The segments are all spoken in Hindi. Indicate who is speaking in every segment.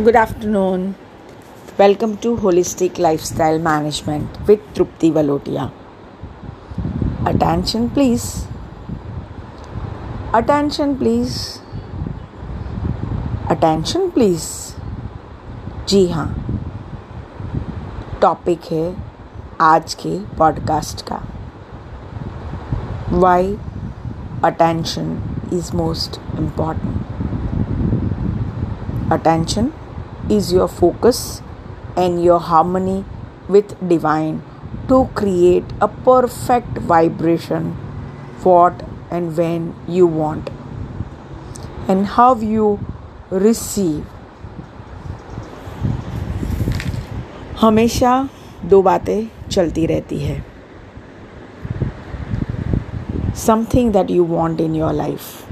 Speaker 1: Good afternoon welcome to holistic lifestyle management with Tripti Walotia attention please attention please attention please जी हाँ. टॉपिक है आज के पॉडकास्ट का. Why attention is most important attention is your focus and your harmony with divine to create a perfect vibration what and when you want and how you receive हमेशा दो बातें चलती रहती है something that you want in your life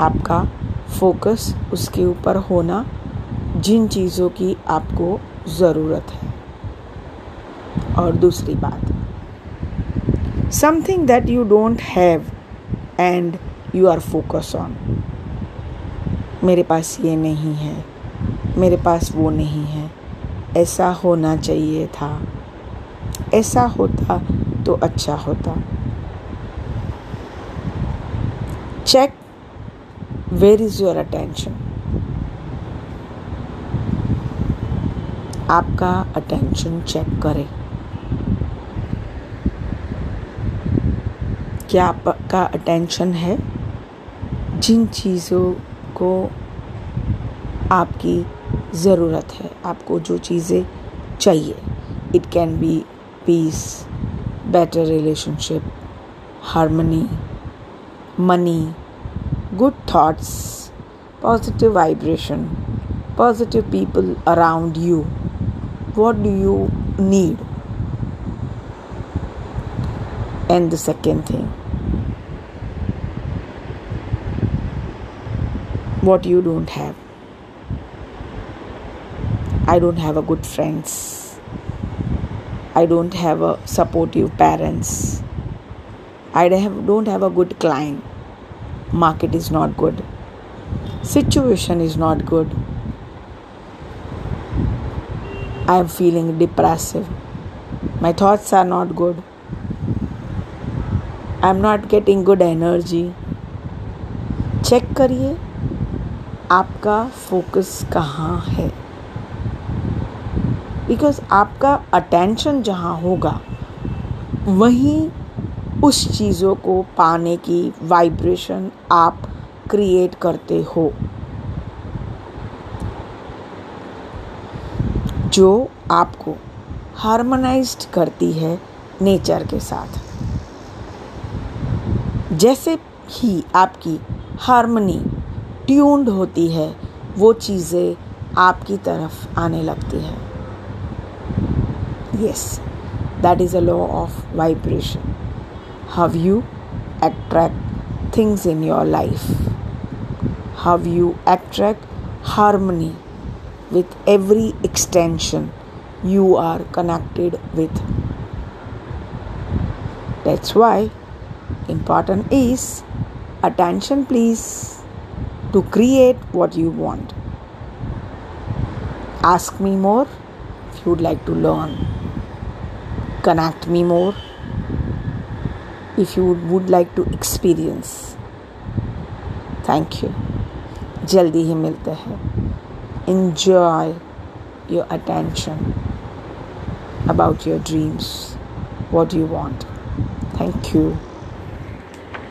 Speaker 1: आपका फोकस उसके ऊपर होना जिन चीज़ों की आपको ज़रूरत है। और दूसरी बात something that you don't have and you are focus on मेरे पास ये नहीं है, मेरे पास वो नहीं है। ऐसा होना चाहिए था। ऐसा होता तो अच्छा होता। Check where is your attention आपका अटेंशन चेक करें। क्या आपका अटेंशन है? जिन चीज़ों को आपकी ज़रूरत है, आपको जो चीज़ें चाहिए। It can be peace better relationship harmony money good thoughts, positive vibration, positive people around you. What do you need? And the second thing, what you don't have. I don't have a good friends. I don't have a supportive parents. I don't have a good client market is not good situation is not good i am feeling depressive my thoughts are not good i am not getting good energy check करिए आपका फोकस कहाँ है बिकॉज़ आपका अटेंशन जहाँ होगा वहीं उस चीज़ों को पाने की वाइब्रेशन आप क्रिएट करते हो। जो आपको हार्मोनाइज्ड करती है नेचर के साथ। जैसे ही आपकी हारमोनी ट्यून्ड होती है, वो चीज़ें आपकी तरफ़ आने लगती है। Yes that is a law of vibration how you attract things in your life, how you attract harmony with every extension you are connected with. That's why important is attention please to create what you want. Ask me more if you would like to learn. Connect me more if you would like to experience thank you जल्दी ही मिलते हैं enjoy your attention about your dreams what you want thank you